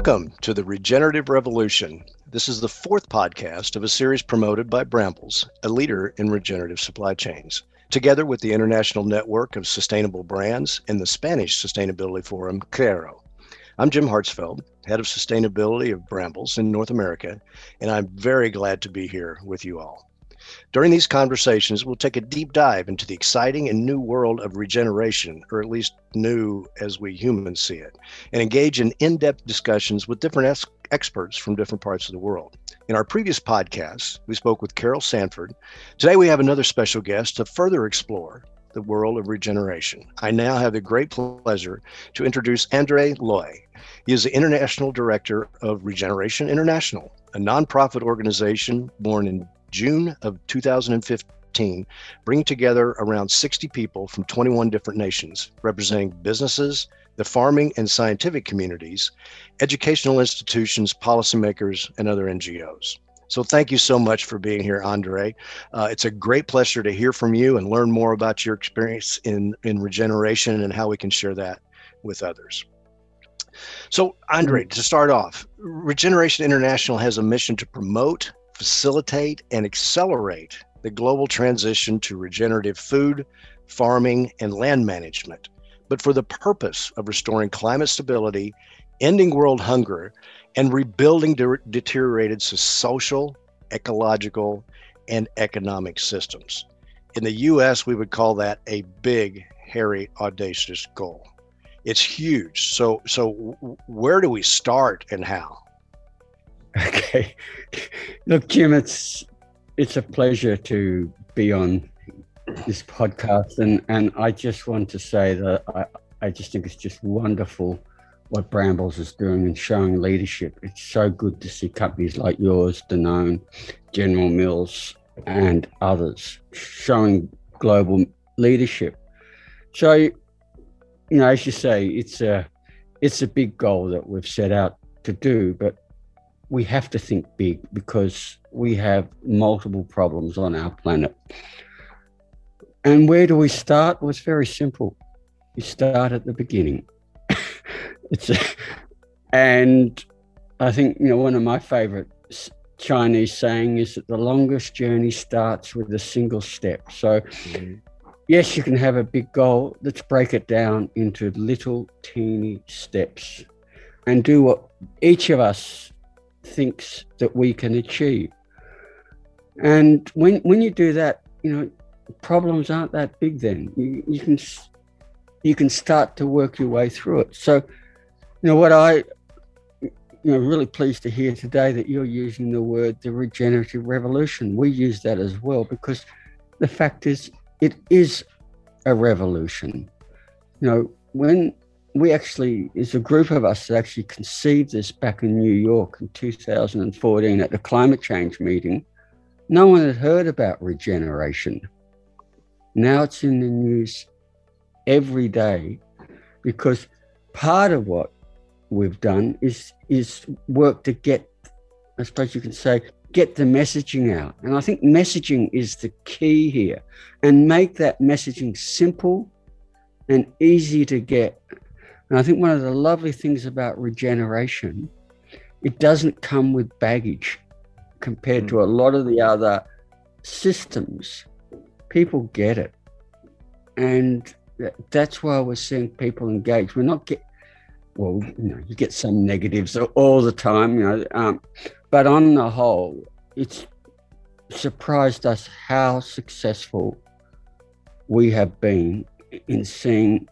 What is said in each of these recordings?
Welcome to the Regenerative Revolution. This is the fourth podcast of a series promoted by Brambles, a leader in regenerative supply chains, together with the International Network of Sustainable Brands and the Spanish Sustainability Forum, Quiero. I'm Jim Hartzfeld, Head of Sustainability of Brambles in North America, and I'm very glad to be here with you all. During these conversations, we'll take a deep dive into the exciting and new world of regeneration, or at least new as we humans see it, and engage in in depth discussions with different experts from different parts of the world. In our previous podcast, we spoke with Carol Sanford. Today, we have another special guest to further explore the world of regeneration. I now have the great pleasure to introduce Andre Leu. He is the International Director of Regeneration International, a nonprofit organization born in June of 2015, bringing together around 60 people from 21 different nations, representing businesses, the farming and scientific communities, educational institutions, policymakers, and other NGOs. So thank you so much for being here, Andre. Uh, it's a great pleasure to hear from you and learn more about your experience in, in regeneration and how we can share that with others. So, Andre, to start off, Regeneration International has a mission to promote facilitate and accelerate the global transition to regenerative food, farming, and land management, but for the purpose of restoring climate stability, ending world hunger, and rebuilding de- deteriorated social, ecological, and economic systems. In the US, we would call that a big, hairy, audacious goal. It's huge. So, so where do we start and how? Okay. Look, Jim, it's it's a pleasure to be on this podcast and and I just want to say that I, I just think it's just wonderful what Brambles is doing and showing leadership. It's so good to see companies like yours, Danone, General Mills, and others showing global leadership. So, you know, as you say, it's a it's a big goal that we've set out to do, but we have to think big because we have multiple problems on our planet. And where do we start? Well, it's very simple. You start at the beginning. it's a, and I think you know one of my favorite Chinese saying is that the longest journey starts with a single step. So mm-hmm. yes, you can have a big goal. Let's break it down into little teeny steps and do what each of us thinks that we can achieve. And when when you do that, you know, problems aren't that big. Then you, you can you can start to work your way through it. So, you know, what I you know really pleased to hear today that you're using the word the regenerative revolution. We use that as well because the fact is it is a revolution. You know, when we actually, it's a group of us that actually conceived this back in New York in 2014 at the climate change meeting. No one had heard about regeneration. Now it's in the news every day because part of what we've done is is work to get, I suppose you can say, get the messaging out. And I think messaging is the key here and make that messaging simple and easy to get and I think one of the lovely things about regeneration, it doesn't come with baggage compared to a lot of the other systems. People get it. And that's why we're seeing people engage. We're not get well, you know, you get some negatives all the time, you know, um, but on the whole, it's surprised us how successful we have been in seeing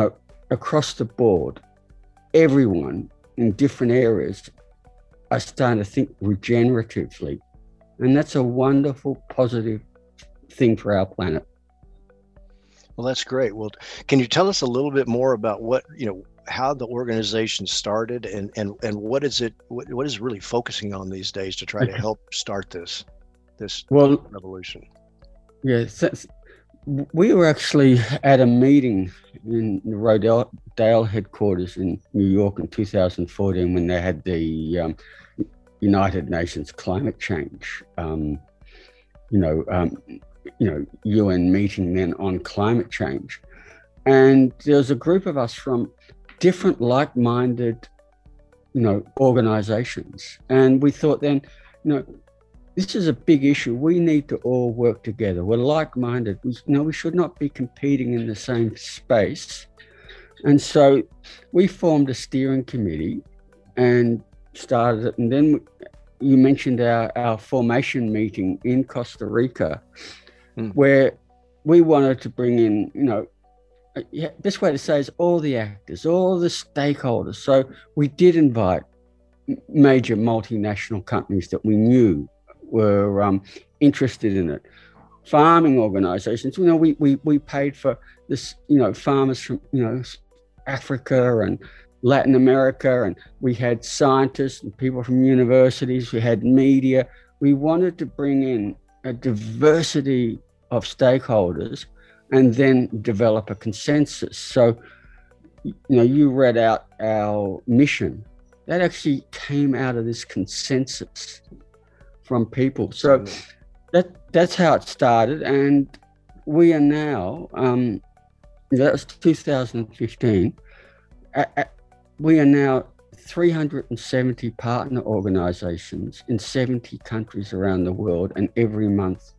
know, across the board, everyone in different areas are starting to think regeneratively. And that's a wonderful, positive thing for our planet. Well, that's great. Well, can you tell us a little bit more about what, you know, how the organization started and, and, and what is it, what, what is really focusing on these days to try to help start this, this well, revolution? Yeah, we were actually at a meeting in the Rodale headquarters in New York in 2014 when they had the um, United Nations climate change, um, you know, um, you know, UN meeting then on climate change, and there was a group of us from different like-minded you know, organizations. And we thought then, you know, this is a big issue. We need to all work together. We're like-minded. We, you know, we should not be competing in the same space. And so we formed a steering committee and started it. And then you mentioned our, our formation meeting in Costa Rica, mm. where we wanted to bring in, you know, yeah, best way to say is all the actors, all the stakeholders. So we did invite major multinational companies that we knew were um, interested in it. Farming organizations, you know, we, we, we paid for this, you know, farmers from, you know, Africa and Latin America, and we had scientists and people from universities, we had media. We wanted to bring in a diversity of stakeholders and then develop a consensus. So, you know, you read out our mission. That actually came out of this consensus from people. So that that's how it started, and we are now. Um, that was 2015. we are now 370 partner organizations in 70 countries around the world, and every month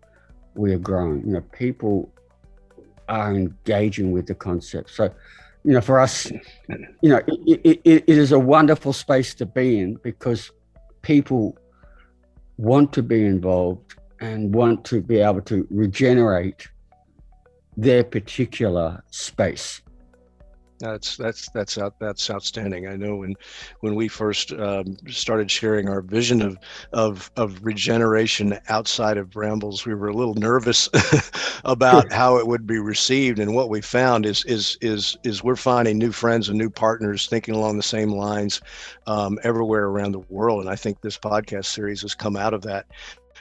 we are growing. You know, people are engaging with the concept. So, you know, for us, you know, it, it, it is a wonderful space to be in because people want to be involved and want to be able to regenerate their particular space. That's that's that's out that's outstanding. I know when when we first um, started sharing our vision of of of regeneration outside of Brambles, we were a little nervous about how it would be received. And what we found is is is is we're finding new friends and new partners thinking along the same lines um, everywhere around the world. And I think this podcast series has come out of that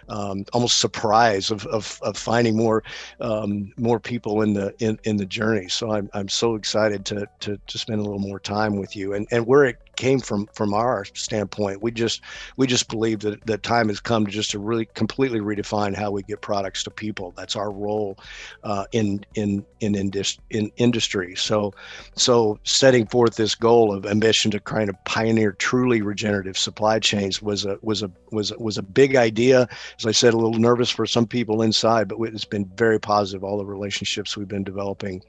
um, almost surprise of, of, of finding more um, more people in the in, in the journey. So I'm, I'm so excited to, to to spend a little more time with you and and where it came from from our standpoint. We just we just believe that that time has come to just to really completely redefine how we get products to people. That's our role uh, in in in in industry. So so setting forth this goal of ambition to kind of pioneer truly regenerative supply chains was a was a was was a big idea. As I said, a little nervous for some people inside, but it's been very positive. All the relationships we've been developing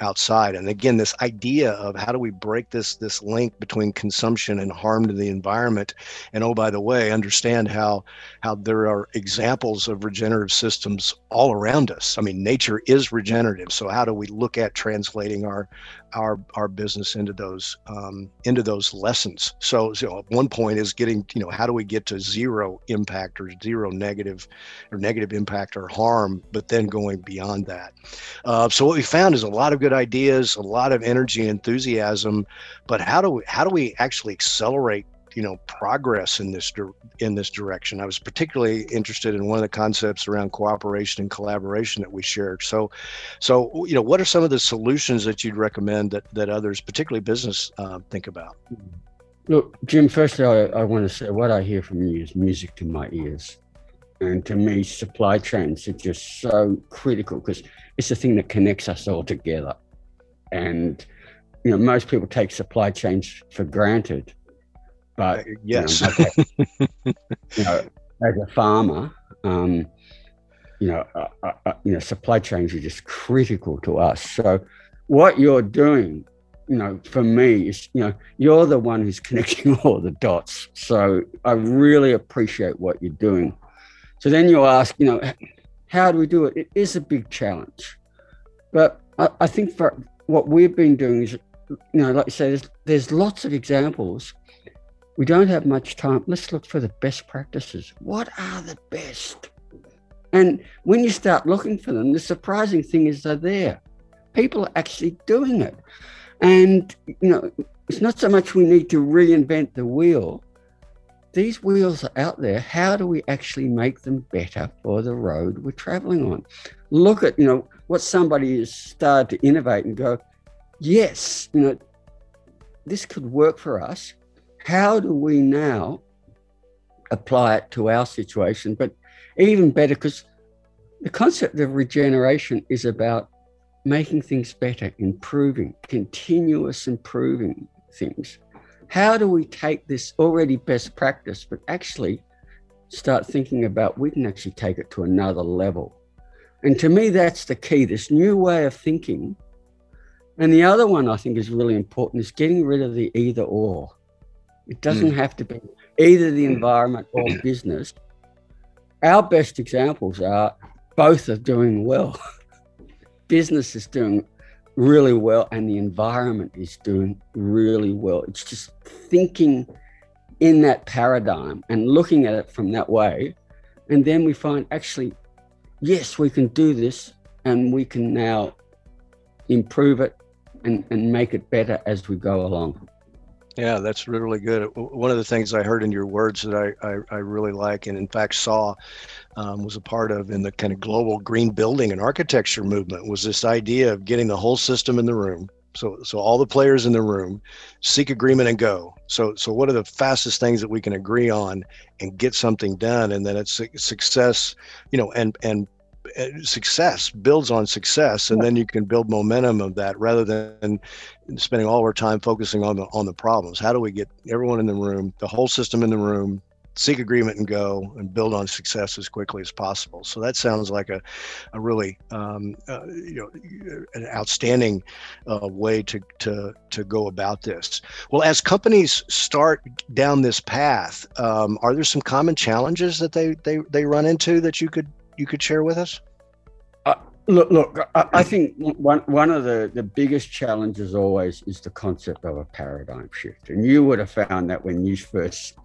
outside, and again, this idea of how do we break this this link between consumption and harm to the environment. And oh, by the way, understand how how there are examples of regenerative systems all around us. I mean, nature is regenerative. So how do we look at translating our our our business into those um, into those lessons? So, so one point is getting you know how do we get to zero impact or zero negative or negative impact or harm, but then going beyond that. Uh, so what we found is a lot of good ideas, a lot of energy, enthusiasm, but how do we how do we actually accelerate you know progress in this in this direction. I was particularly interested in one of the concepts around cooperation and collaboration that we shared. So, so you know, what are some of the solutions that you'd recommend that that others, particularly business, uh, think about? Look, Jim. Firstly, I, I want to say what I hear from you is music to my ears, and to me, supply chains are just so critical because it's the thing that connects us all together, and you know, most people take supply chains for granted. But uh, yes, you know, okay, you know as a farmer, um, you know, uh, uh, uh, you know, supply chains are just critical to us. So, what you're doing, you know, for me is, you know, you're the one who's connecting all the dots. So, I really appreciate what you're doing. So then you ask, you know, how do we do it? It is a big challenge, but I, I think for what we've been doing is you know, like you say, there's, there's lots of examples. We don't have much time. Let's look for the best practices. What are the best? And when you start looking for them, the surprising thing is they're there. People are actually doing it. And, you know, it's not so much we need to reinvent the wheel. These wheels are out there. How do we actually make them better for the road we're traveling on? Look at, you know, what somebody has started to innovate and go, yes, you know, this could work for us. How do we now apply it to our situation? But even better, because the concept of regeneration is about making things better, improving, continuous improving things. how do we take this already best practice, but actually start thinking about we can actually take it to another level? And to me, that's the key this new way of thinking. And the other one I think is really important is getting rid of the either or. It doesn't mm. have to be either the environment or business. Our best examples are both are doing well. business is doing really well and the environment is doing really well. It's just thinking in that paradigm and looking at it from that way. And then we find actually, yes, we can do this and we can now improve it and, and make it better as we go along. Yeah, that's really good. One of the things I heard in your words that I, I, I really like, and in fact saw, um, was a part of in the kind of global green building and architecture movement, was this idea of getting the whole system in the room. So, so all the players in the room seek agreement and go. So, so what are the fastest things that we can agree on and get something done, and then it's success, you know, and and success builds on success and then you can build momentum of that rather than spending all our time focusing on the on the problems. How do we get everyone in the room the whole system in the room seek agreement and go and build on success as quickly as possible? So that sounds like a, a really um, uh, you know an outstanding uh, way to, to to go about this. Well as companies start down this path um, are there some common challenges that they, they they run into that you could you could share with us? Uh, look, look. I, I, think one one of the the biggest challenges always is the concept of a paradigm shift, and you would have found that when you first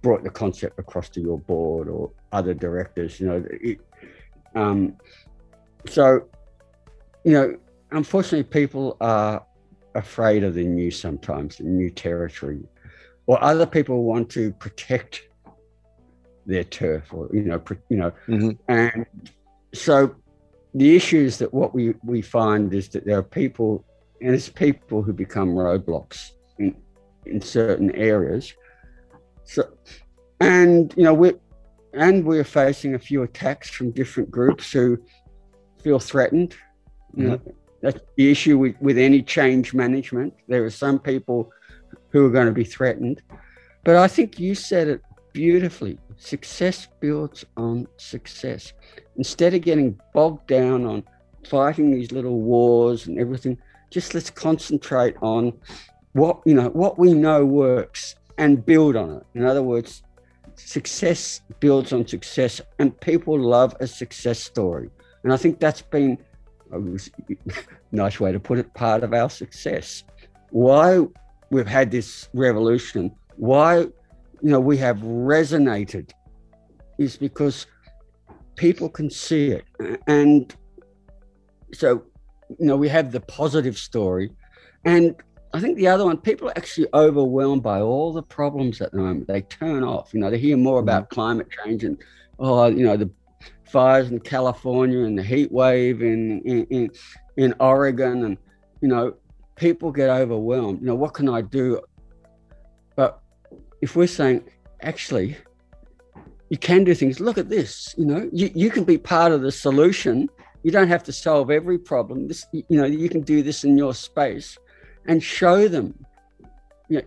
brought the concept across to your board or other directors. You know, it, um, so you know, unfortunately, people are afraid of the new sometimes, the new territory, or other people want to protect their turf or you know you know. Mm-hmm. and so the issue is that what we we find is that there are people and it's people who become roadblocks in in certain areas. So and you know we and we're facing a few attacks from different groups who feel threatened. Mm-hmm. you know that's the issue with, with any change management. There are some people who are going to be threatened. But i think you said it beautifully Success builds on success. Instead of getting bogged down on fighting these little wars and everything, just let's concentrate on what you know what we know works and build on it. In other words, success builds on success, and people love a success story. And I think that's been a nice way to put it, part of our success. Why we've had this revolution, why you know, we have resonated is because people can see it. And so, you know, we have the positive story. And I think the other one, people are actually overwhelmed by all the problems at the moment. They turn off, you know, they hear more about mm-hmm. climate change and, oh, you know, the fires in California and the heat wave in, in, in Oregon. And, you know, people get overwhelmed. You know, what can I do? If we're saying, actually, you can do things, look at this, you know, you, you can be part of the solution. You don't have to solve every problem. This, you know, you can do this in your space and show them. You know,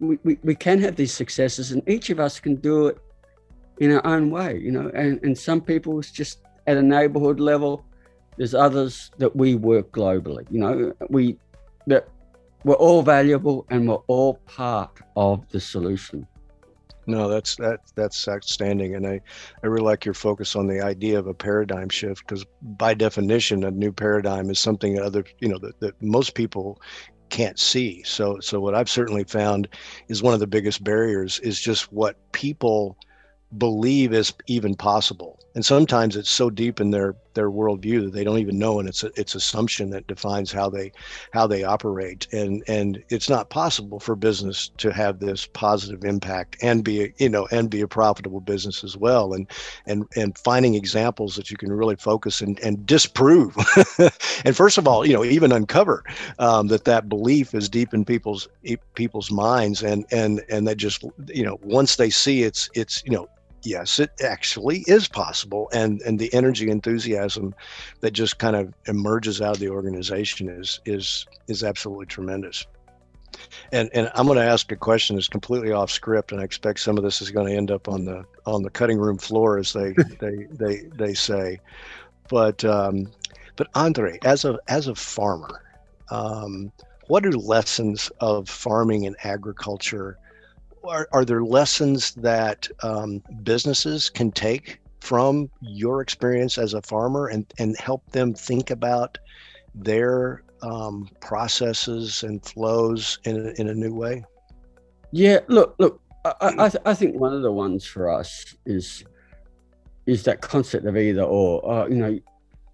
we, we, we can have these successes and each of us can do it in our own way, you know, and, and some people it's just at a neighborhood level. There's others that we work globally, you know, we that we're all valuable and we're all part of the solution. No, that's that that's outstanding, and I I really like your focus on the idea of a paradigm shift because by definition, a new paradigm is something that other you know that, that most people can't see. So so what I've certainly found is one of the biggest barriers is just what people believe is even possible and sometimes it's so deep in their their worldview that they don't even know and it's a, it's assumption that defines how they how they operate. And and it's not possible for business to have this positive impact and be a, you know and be a profitable business as well. And and and finding examples that you can really focus and and disprove. And first of all you know even uncover um, that that belief is deep in people's people's minds. And and and that just you know once they see it's it's you know yes, it actually is possible. And and the energy, enthusiasm that just kind of emerges out of the organization is is is absolutely tremendous. and and I'm going to ask a question that's completely off script, and I expect some of this is going to end up on the on the cutting room floor, as they they they they say. But um, but Andre, as a as a farmer, um, what are lessons of farming and agriculture? Are, are there lessons that um, businesses can take from your experience as a farmer and, and help them think about their um, processes and flows in a, in a new way? Yeah, look, look. I, I, th- I think one of the ones for us is is that concept of either or. Uh, you know,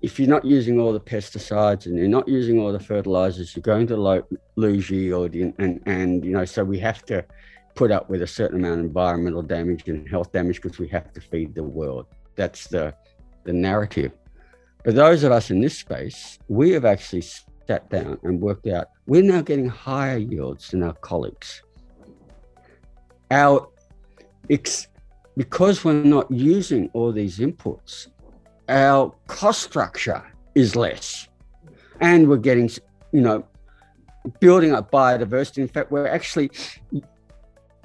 if you're not using all the pesticides and you're not using all the fertilizers, you're going to lo- lose yield. And, and, and, you know, so we have to put up with a certain amount of environmental damage and health damage because we have to feed the world. That's the, the narrative. But those of us in this space, we have actually sat down and worked out we're now getting higher yields than our colleagues. Our ex- because we're not using all these inputs, our cost structure is less. And we're getting, you know, building up biodiversity. In fact, we're actually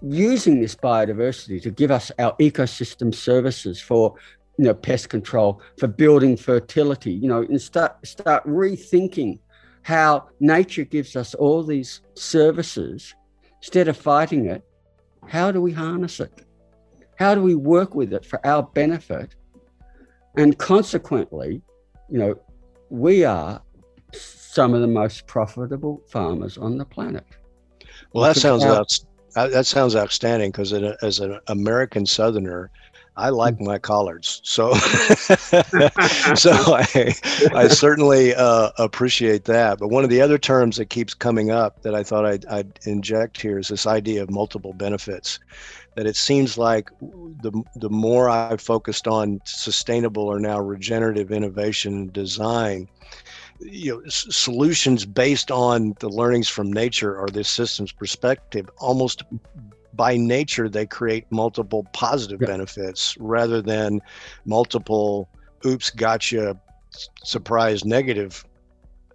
using this biodiversity to give us our ecosystem services for you know pest control for building fertility you know and start start rethinking how nature gives us all these services. Instead of fighting it how do we harness it? How do we work with it for our benefit? And consequently you know we are some of the most profitable farmers on the planet. Well that sounds out, that sounds outstanding because as an american southerner I like my collards, so so I I certainly uh, appreciate that. But one of the other terms that keeps coming up that I thought I'd, I'd inject here is this idea of multiple benefits. That it seems like the the more I focused on sustainable or now regenerative innovation and design, you know solutions based on the learnings from nature or this system's perspective almost by nature they create multiple positive yeah. benefits rather than multiple oops gotcha surprise negative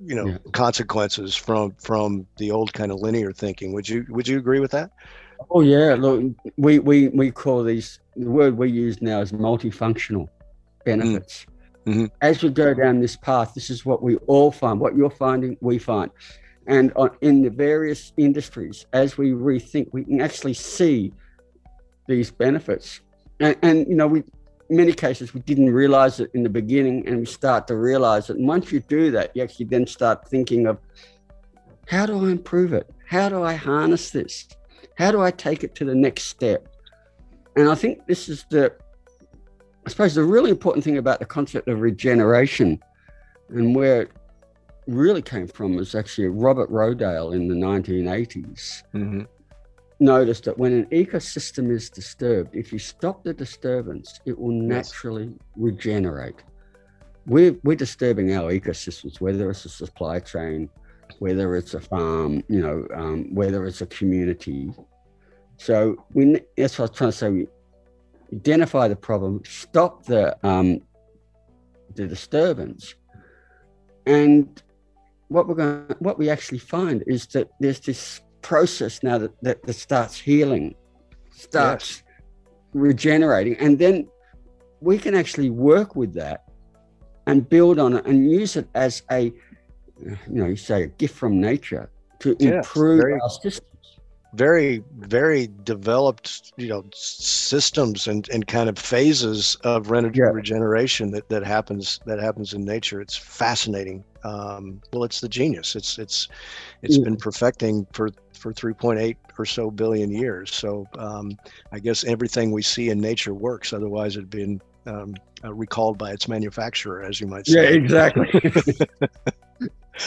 you know yeah. consequences from from the old kind of linear thinking would you would you agree with that oh yeah look we we we call these the word we use now is multifunctional benefits mm. Mm-hmm. as we go down this path this is what we all find what you're finding we find and on, in the various industries, as we rethink, we can actually see these benefits. And, and, you know, we in many cases we didn't realize it in the beginning, and we start to realize it. And once you do that, you actually then start thinking of how do I improve it? How do I harness this? How do I take it to the next step? And I think this is the, I suppose, the really important thing about the concept of regeneration and where it really came from was actually Robert Rodale in the 1980s. Mm-hmm. Noticed that when an ecosystem is disturbed, if you stop the disturbance, it will naturally yes. regenerate. We're, we're disturbing our ecosystems, whether it's a supply chain, whether it's a farm, you know, um, whether it's a community. So we that's what I was trying to say. We identify the problem, stop the um, the disturbance, and what we're going what we actually find is that there's this process now that, that, that starts healing starts yes. regenerating. And then we can actually work with that and build on it and use it as a you know you say a gift from nature to yes, improve our systems very very developed you know systems and, and kind of phases of re- yeah. regeneration that, that happens that happens in nature. It's fascinating. Um, well it's the genius. It's it's it's yeah. been perfecting for for 3.8 or so billion years. So um, i guess everything we see in nature works. Otherwise it'd been um, uh, recalled by its manufacturer as you might say. yeah exactly.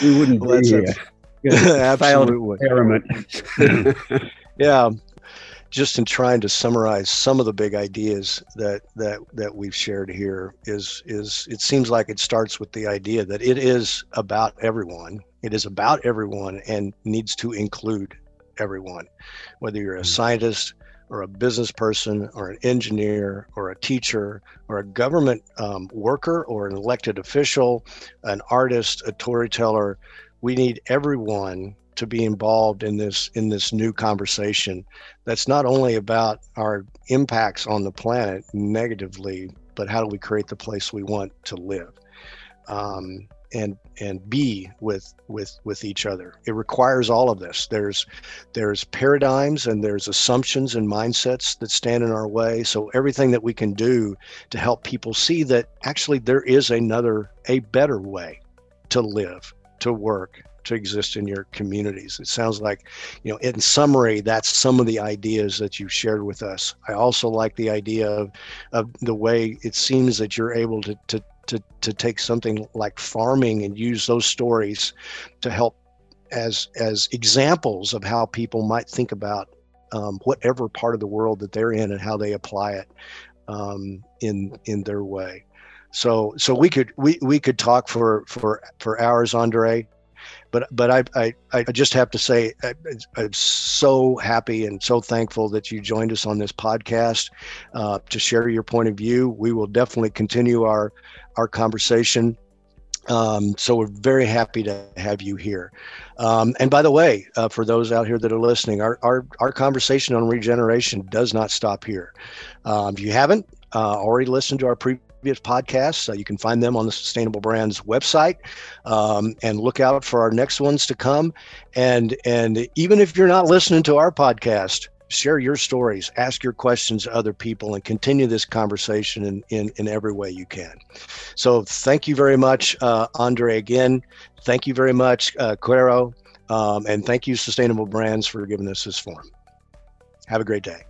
We wouldn't well, be here. Absolutely. yeah. Just in trying to summarize some of the big ideas that that that we've shared here is is it seems like it starts with the idea that it is about everyone. It is about everyone and needs to include everyone, whether you're a mm. scientist or a business person or an engineer or a teacher or a government um, worker or an elected official, an artist, a storyteller, we need everyone to be involved in this in this new conversation that's not only about our impacts on the planet negatively but how do we create the place we want to live um, and and be with with with each other. It requires all of this. There's there's paradigms and there's assumptions and mindsets that stand in our way. So everything that we can do to help people see that actually there is another a better way to live to work to exist in your communities. It sounds like, you know, in summary, that's some of the ideas that you shared with us. I also like the idea of, of the way it seems that you're able to, to, to, to take something like farming and use those stories to help as, as examples of how people might think about um, whatever part of the world that they're in and how they apply it um, in, in their way. So, so we could we, we could talk for for for hours, Andre but but I, I I just have to say I, am so happy and so thankful that you joined us on this podcast uh, to share your point of view. We will definitely continue our our conversation. Um, so we're very happy to have you here. Um, and by the way, uh, for those out here that are listening, our, our, our conversation on regeneration does not stop here. Um, if you haven't uh, already listened to our previous podcasts. Uh, you can find them on the Sustainable Brands website, um, and look out for our next ones to come. And and even if you're not listening to our podcast, share your stories, ask your questions to other people, and continue this conversation in in, in every way you can. So thank you very much, uh, Andre. Again, thank you very much, uh, Quiero, um, and thank you, Sustainable Brands, for giving us this forum. Have a great day.